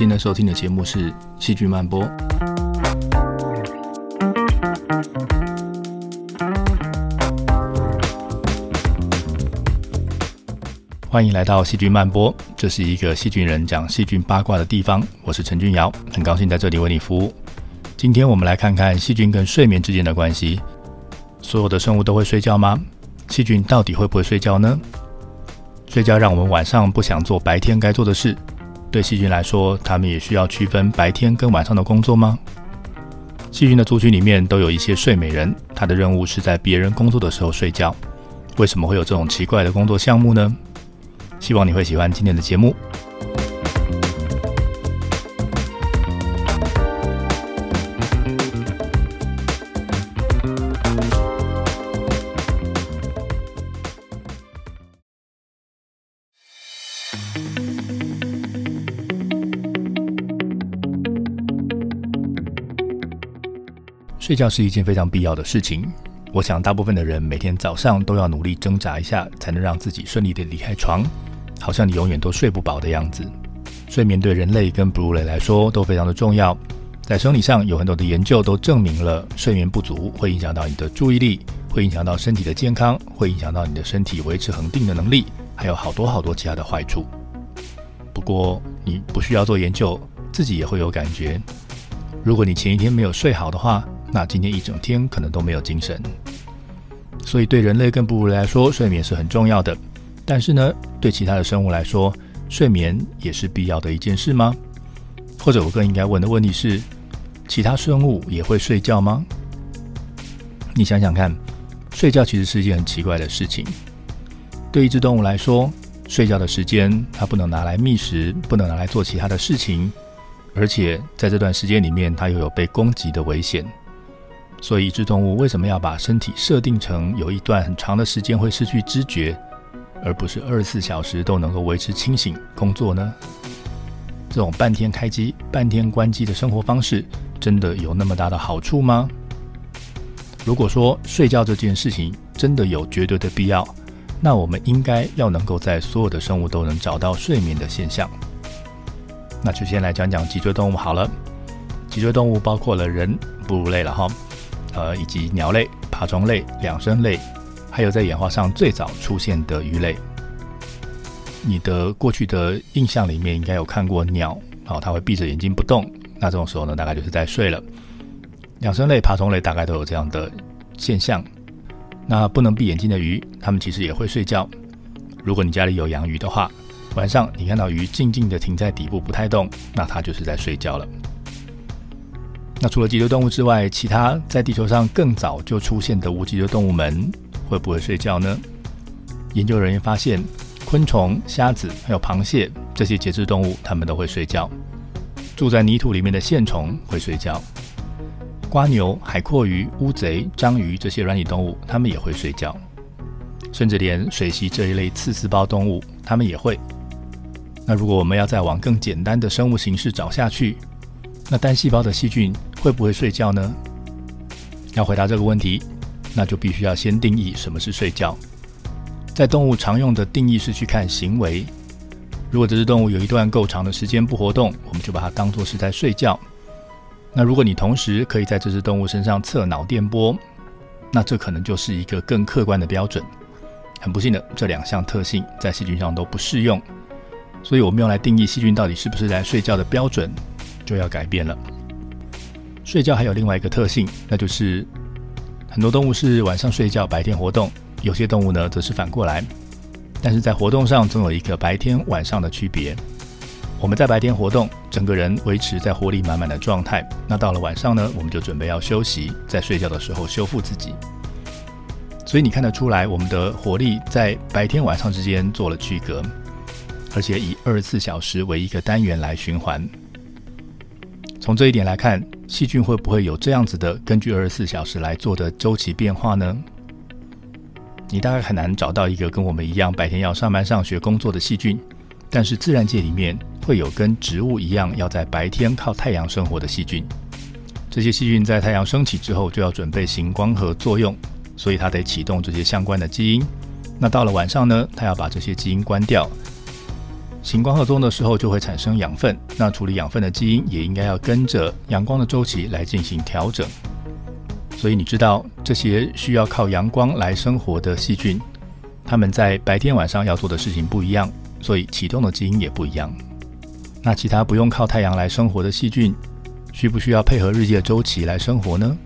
现在收听的节目是《细菌漫播》。欢迎来到《细菌漫播》，这是一个细菌人讲细菌八卦的地方。我是陈俊尧，很高兴在这里为你服务。今天我们来看看细菌跟睡眠之间的关系。所有的生物都会睡觉吗？细菌到底会不会睡觉呢？睡觉让我们晚上不想做白天该做的事。对细菌来说，它们也需要区分白天跟晚上的工作吗？细菌的族群里面都有一些睡美人，它的任务是在别人工作的时候睡觉。为什么会有这种奇怪的工作项目呢？希望你会喜欢今天的节目。睡觉是一件非常必要的事情。我想，大部分的人每天早上都要努力挣扎一下，才能让自己顺利的离开床。好像你永远都睡不饱的样子。睡眠对人类跟哺乳类来说都非常的重要。在生理上有很多的研究都证明了，睡眠不足会影响到你的注意力，会影响到身体的健康，会影响到你的身体维持恒定的能力，还有好多好多其他的坏处。不过你不需要做研究，自己也会有感觉。如果你前一天没有睡好的话，那今天一整天可能都没有精神。所以对人类跟哺乳来说，睡眠是很重要的。但是呢，对其他的生物来说，睡眠也是必要的一件事吗？或者我更应该问的问题是：其他生物也会睡觉吗？你想想看，睡觉其实是一件很奇怪的事情。对一只动物来说，睡觉的时间它不能拿来觅食，不能拿来做其他的事情，而且在这段时间里面，它又有被攻击的危险。所以，一只动物为什么要把身体设定成有一段很长的时间会失去知觉？而不是二十四小时都能够维持清醒工作呢？这种半天开机、半天关机的生活方式，真的有那么大的好处吗？如果说睡觉这件事情真的有绝对的必要，那我们应该要能够在所有的生物都能找到睡眠的现象。那就先来讲讲脊椎动物好了。脊椎动物包括了人、哺乳类了哈，呃，以及鸟类、爬虫类、两生类。还有在演化上最早出现的鱼类，你的过去的印象里面应该有看过鸟，哦，它会闭着眼睛不动，那这种时候呢，大概就是在睡了。两生类、爬虫类大概都有这样的现象。那不能闭眼睛的鱼，它们其实也会睡觉。如果你家里有养鱼的话，晚上你看到鱼静静的停在底部不太动，那它就是在睡觉了。那除了脊椎动物之外，其他在地球上更早就出现的无脊椎动物们。会不会睡觉呢？研究人员发现，昆虫、虾子还有螃蟹这些节肢动物，它们都会睡觉。住在泥土里面的线虫会睡觉，瓜牛、海阔鱼、乌贼、章鱼这些软体动物，它们也会睡觉。甚至连水螅这一类刺丝胞动物，它们也会。那如果我们要再往更简单的生物形式找下去，那单细胞的细菌会不会睡觉呢？要回答这个问题。那就必须要先定义什么是睡觉。在动物常用的定义是去看行为。如果这只动物有一段够长的时间不活动，我们就把它当作是在睡觉。那如果你同时可以在这只动物身上测脑电波，那这可能就是一个更客观的标准。很不幸的，这两项特性在细菌上都不适用，所以我们用来定义细菌到底是不是在睡觉的标准就要改变了。睡觉还有另外一个特性，那就是。很多动物是晚上睡觉，白天活动；有些动物呢，则是反过来。但是在活动上，总有一个白天晚上的区别。我们在白天活动，整个人维持在活力满满的状态。那到了晚上呢，我们就准备要休息，在睡觉的时候修复自己。所以你看得出来，我们的活力在白天晚上之间做了区隔，而且以二十四小时为一个单元来循环。从这一点来看。细菌会不会有这样子的根据二十四小时来做的周期变化呢？你大概很难找到一个跟我们一样白天要上班、上学、工作的细菌，但是自然界里面会有跟植物一样要在白天靠太阳生活的细菌。这些细菌在太阳升起之后就要准备行光合作用，所以它得启动这些相关的基因。那到了晚上呢，它要把这些基因关掉。行光合作用的时候就会产生养分，那处理养分的基因也应该要跟着阳光的周期来进行调整。所以你知道这些需要靠阳光来生活的细菌，它们在白天晚上要做的事情不一样，所以启动的基因也不一样。那其他不用靠太阳来生活的细菌，需不需要配合日夜周期来生活呢？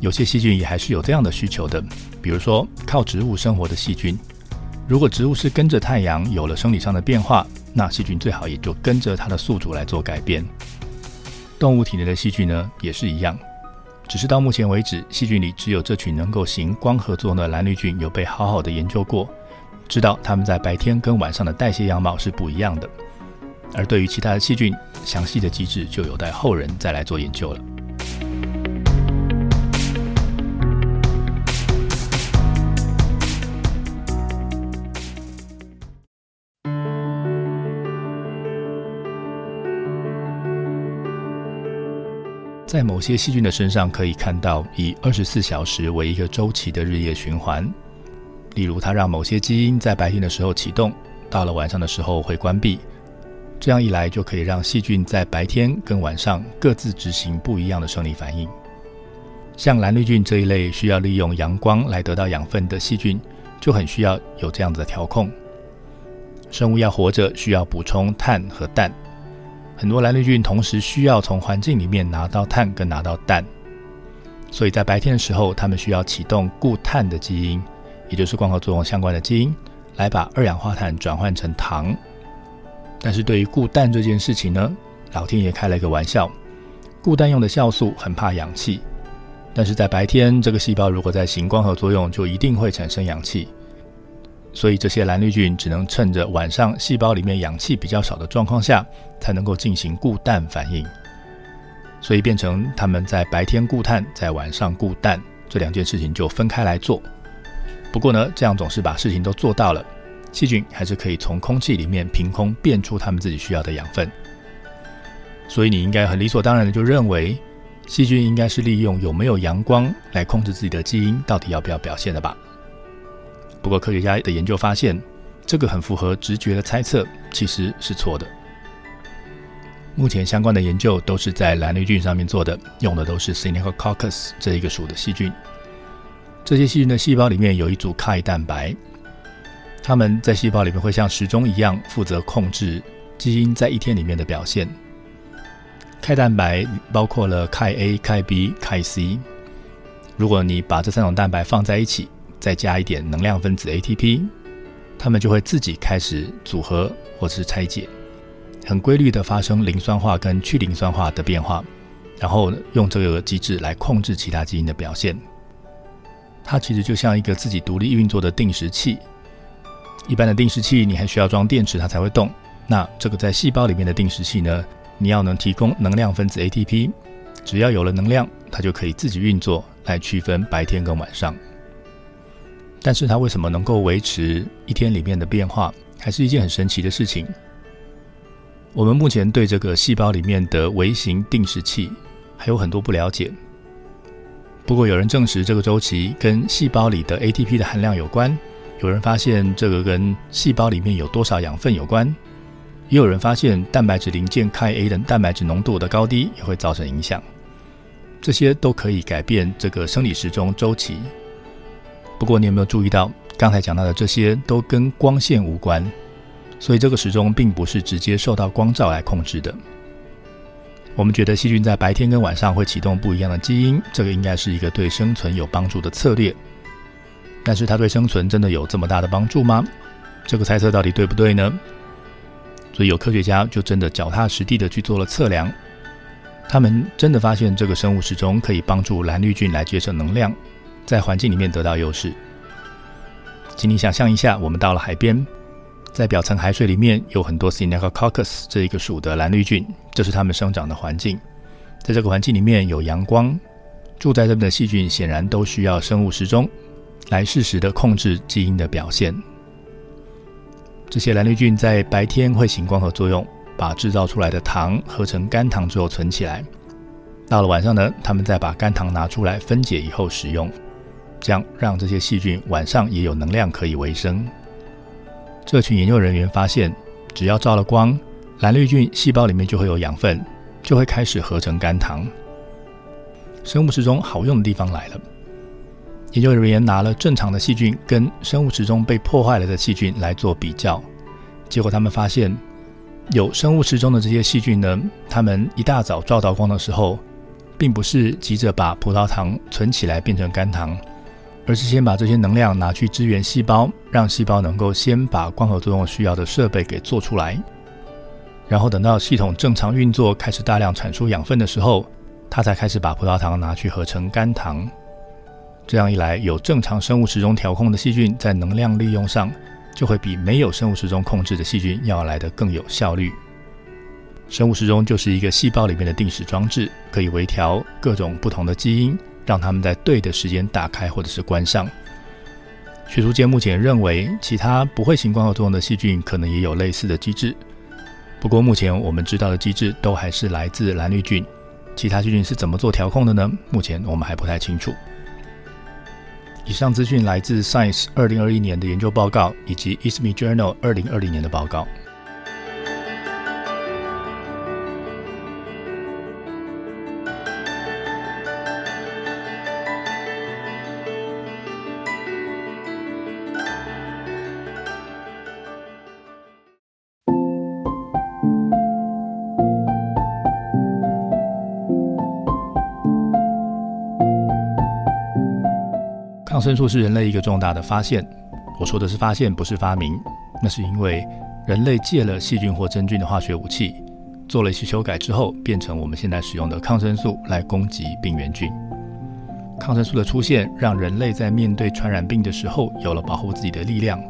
有些细菌也还是有这样的需求的，比如说靠植物生活的细菌。如果植物是跟着太阳有了生理上的变化，那细菌最好也就跟着它的宿主来做改变。动物体内的细菌呢，也是一样，只是到目前为止，细菌里只有这群能够行光合作用的蓝绿菌有被好好的研究过，知道它们在白天跟晚上的代谢样貌是不一样的。而对于其他的细菌，详细的机制就有待后人再来做研究了。在某些细菌的身上可以看到以二十四小时为一个周期的日夜循环，例如它让某些基因在白天的时候启动，到了晚上的时候会关闭。这样一来就可以让细菌在白天跟晚上各自执行不一样的生理反应。像蓝绿菌这一类需要利用阳光来得到养分的细菌，就很需要有这样子的调控。生物要活着，需要补充碳和氮。很多蓝绿菌同时需要从环境里面拿到碳跟拿到氮，所以在白天的时候，它们需要启动固碳的基因，也就是光合作用相关的基因，来把二氧化碳转换成糖。但是对于固氮这件事情呢，老天爷开了一个玩笑，固氮用的酵素很怕氧气，但是在白天，这个细胞如果在行光合作用，就一定会产生氧气。所以这些蓝绿菌只能趁着晚上细胞里面氧气比较少的状况下，才能够进行固氮反应。所以变成他们在白天固碳，在晚上固氮，这两件事情就分开来做。不过呢，这样总是把事情都做到了，细菌还是可以从空气里面凭空变出他们自己需要的养分。所以你应该很理所当然的就认为，细菌应该是利用有没有阳光来控制自己的基因到底要不要表现的吧？不过，科学家的研究发现，这个很符合直觉的猜测，其实是错的。目前相关的研究都是在蓝绿菌上面做的，用的都是 s y n e c o c c u s 这一个属的细菌。这些细菌的细胞里面有一组 Ki 蛋白，它们在细胞里面会像时钟一样，负责控制基因在一天里面的表现。Ki 蛋白包括了 K A、K B、K C。如果你把这三种蛋白放在一起，再加一点能量分子 ATP，它们就会自己开始组合或是拆解，很规律的发生磷酸化跟去磷酸化的变化，然后用这个机制来控制其他基因的表现。它其实就像一个自己独立运作的定时器。一般的定时器你还需要装电池它才会动，那这个在细胞里面的定时器呢，你要能提供能量分子 ATP，只要有了能量，它就可以自己运作来区分白天跟晚上。但是它为什么能够维持一天里面的变化，还是一件很神奇的事情。我们目前对这个细胞里面的微型定时器还有很多不了解。不过有人证实这个周期跟细胞里的 ATP 的含量有关，有人发现这个跟细胞里面有多少养分有关，也有人发现蛋白质零件 k A 的蛋白质浓度的高低也会造成影响。这些都可以改变这个生理时钟周期。不过，你有没有注意到，刚才讲到的这些都跟光线无关，所以这个时钟并不是直接受到光照来控制的。我们觉得细菌在白天跟晚上会启动不一样的基因，这个应该是一个对生存有帮助的策略。但是，它对生存真的有这么大的帮助吗？这个猜测到底对不对呢？所以，有科学家就真的脚踏实地的去做了测量，他们真的发现这个生物时钟可以帮助蓝绿菌来节省能量。在环境里面得到优势，请你想象一下，我们到了海边，在表层海水里面有很多 s y n e c o c c u s 这一个属的蓝绿菌，这是它们生长的环境。在这个环境里面有阳光，住在这边的细菌显然都需要生物时钟来适时的控制基因的表现。这些蓝绿菌在白天会行光合作用，把制造出来的糖合成肝糖之后存起来。到了晚上呢，他们再把肝糖拿出来分解以后使用。将让这些细菌晚上也有能量可以维生。这群研究人员发现，只要照了光，蓝绿菌细胞里面就会有养分，就会开始合成肝糖。生物时钟好用的地方来了。研究人员拿了正常的细菌跟生物时钟被破坏了的细菌来做比较，结果他们发现，有生物时钟的这些细菌呢，他们一大早照到光的时候，并不是急着把葡萄糖存起来变成肝糖，而是先把这些能量拿去支援细胞，让细胞能够先把光合作用需要的设备给做出来，然后等到系统正常运作，开始大量产出养分的时候，它才开始把葡萄糖拿去合成肝糖。这样一来，有正常生物时钟调控的细菌，在能量利用上就会比没有生物时钟控制的细菌要来得更有效率。生物时钟就是一个细胞里面的定时装置，可以微调各种不同的基因，让他们在对的时间打开或者是关上。学术界目前认为，其他不会行光合作用的细菌可能也有类似的机制。不过，目前我们知道的机制都还是来自蓝绿菌，其他细菌是怎么做调控的呢？目前我们还不太清楚。以上资讯来自 Science 二零二一年的研究报告，以及 ISME Journal 二零二零年的报告。抗生素是人类一个重大的发现。我说的是发现，不是发明。那是因为人类借了细菌或真菌的化学武器，做了一些修改之后，变成我们现在使用的抗生素来攻击病原菌。抗生素的出现，让人类在面对传染病的时候有了保护自己的力量。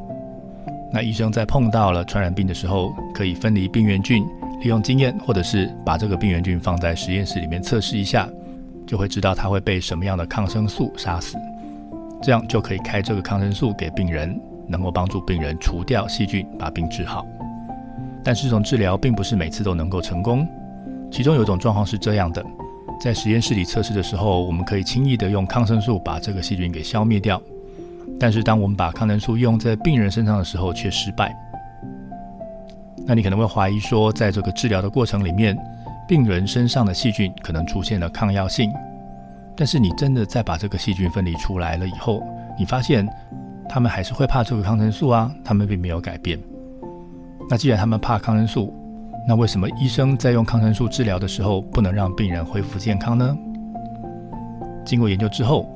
那医生在碰到了传染病的时候，可以分离病原菌，利用经验，或者是把这个病原菌放在实验室里面测试一下，就会知道它会被什么样的抗生素杀死。这样就可以开这个抗生素给病人，能够帮助病人除掉细菌，把病治好。但是这种治疗并不是每次都能够成功。其中有一种状况是这样的：在实验室里测试的时候，我们可以轻易的用抗生素把这个细菌给消灭掉。但是当我们把抗生素用在病人身上的时候却失败。那你可能会怀疑说，在这个治疗的过程里面，病人身上的细菌可能出现了抗药性。但是你真的在把这个细菌分离出来了以后，你发现他们还是会怕这个抗生素啊，他们并没有改变。那既然他们怕抗生素，那为什么医生在用抗生素治疗的时候不能让病人恢复健康呢？经过研究之后，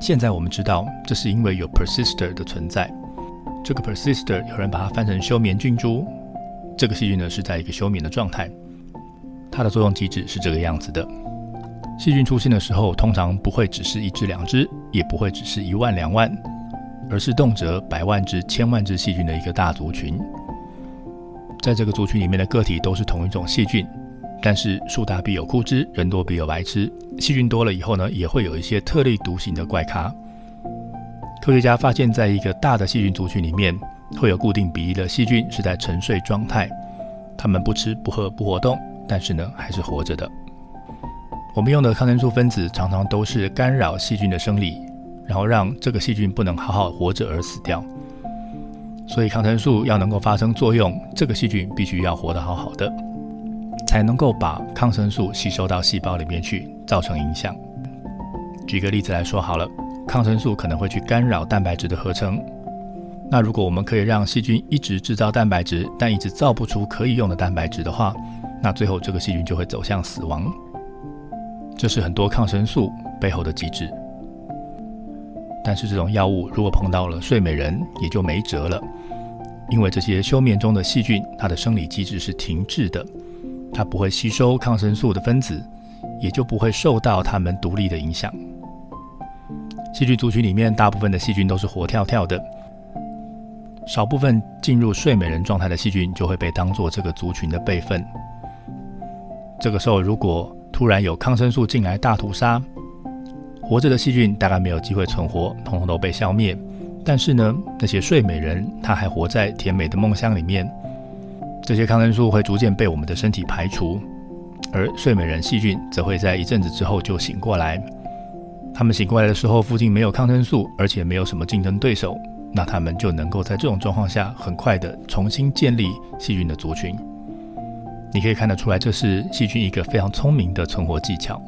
现在我们知道这是因为有 persister 的存在。这个 persister 有人把它翻成休眠菌株，这个细菌呢是在一个休眠的状态，它的作用机制是这个样子的。细菌出现的时候，通常不会只是一只两只，也不会只是一万两万，而是动辄百万只、千万只细菌的一个大族群。在这个族群里面的个体都是同一种细菌，但是树大必有枯枝，人多必有白痴。细菌多了以后呢，也会有一些特立独行的怪咖。科学家发现，在一个大的细菌族群里面，会有固定比例的细菌是在沉睡状态，它们不吃不喝不活动，但是呢，还是活着的。我们用的抗生素分子常常都是干扰细菌的生理，然后让这个细菌不能好好活着而死掉。所以抗生素要能够发生作用，这个细菌必须要活得好好的，才能够把抗生素吸收到细胞里面去，造成影响。举个例子来说好了，抗生素可能会去干扰蛋白质的合成。那如果我们可以让细菌一直制造蛋白质，但一直造不出可以用的蛋白质的话，那最后这个细菌就会走向死亡。这是很多抗生素背后的机制，但是这种药物如果碰到了睡美人，也就没辙了，因为这些休眠中的细菌，它的生理机制是停滞的，它不会吸收抗生素的分子，也就不会受到它们独立的影响。细菌族群里面，大部分的细菌都是活跳跳的，少部分进入睡美人状态的细菌就会被当做这个族群的备份。这个时候，如果突然有抗生素进来大屠杀，活着的细菌大概没有机会存活，统统都被消灭。但是呢，那些睡美人，她还活在甜美的梦乡里面。这些抗生素会逐渐被我们的身体排除，而睡美人细菌则会在一阵子之后就醒过来。他们醒过来的时候，附近没有抗生素，而且没有什么竞争对手，那他们就能够在这种状况下很快的重新建立细菌的族群。你可以看得出来，这是细菌一个非常聪明的存活技巧。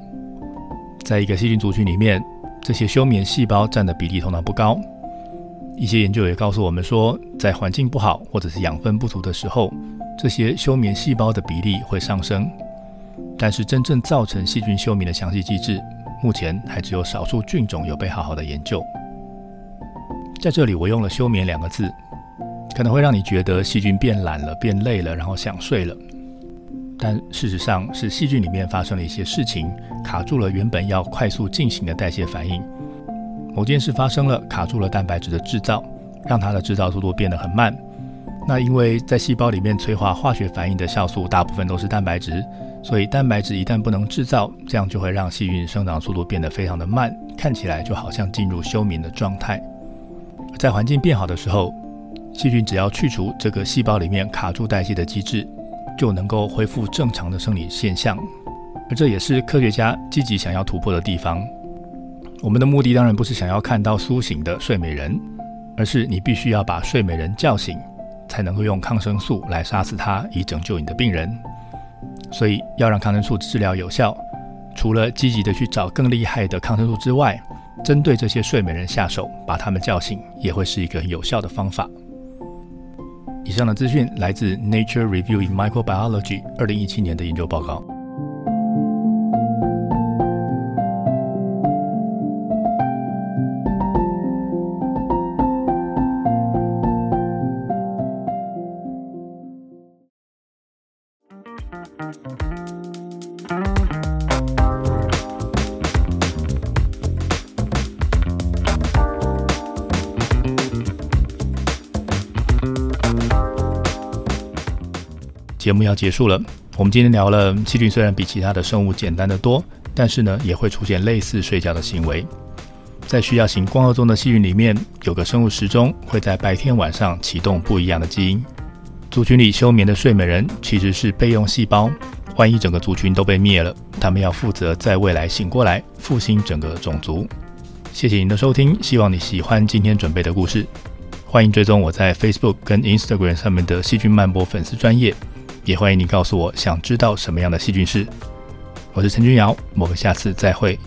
在一个细菌族群里面，这些休眠细胞占的比例通常不高。一些研究也告诉我们说，在环境不好或者是养分不足的时候，这些休眠细胞的比例会上升。但是真正造成细菌休眠的详细机制，目前还只有少数菌种有被好好的研究。在这里，我用了“休眠”两个字，可能会让你觉得细菌变懒了、变累了，然后想睡了。但事实上是细菌里面发生了一些事情，卡住了原本要快速进行的代谢反应。某件事发生了，卡住了蛋白质的制造，让它的制造速度变得很慢。那因为在细胞里面催化化学反应的酵素大部分都是蛋白质，所以蛋白质一旦不能制造，这样就会让细菌生长速度变得非常的慢，看起来就好像进入休眠的状态。在环境变好的时候，细菌只要去除这个细胞里面卡住代谢的机制。就能够恢复正常的生理现象，而这也是科学家积极想要突破的地方。我们的目的当然不是想要看到苏醒的睡美人，而是你必须要把睡美人叫醒，才能够用抗生素来杀死它，以拯救你的病人。所以要让抗生素治疗有效，除了积极的去找更厉害的抗生素之外，针对这些睡美人下手，把他们叫醒，也会是一个有效的方法。以上的资讯来自《Nature Review in Microbiology》二零一七年的研究报告。节目要结束了，我们今天聊了细菌，虽然比其他的生物简单的多，但是呢，也会出现类似睡觉的行为。在需要行光合作用的细菌里面，有个生物时钟会在白天晚上启动不一样的基因。族群里休眠的睡美人其实是备用细胞，万一整个族群都被灭了，他们要负责在未来醒过来复兴整个种族。谢谢您的收听，希望你喜欢今天准备的故事。欢迎追踪我在 Facebook 跟 Instagram 上面的细菌漫播粉丝专业。也欢迎你告诉我，想知道什么样的细菌是。我是陈君瑶，我们下次再会。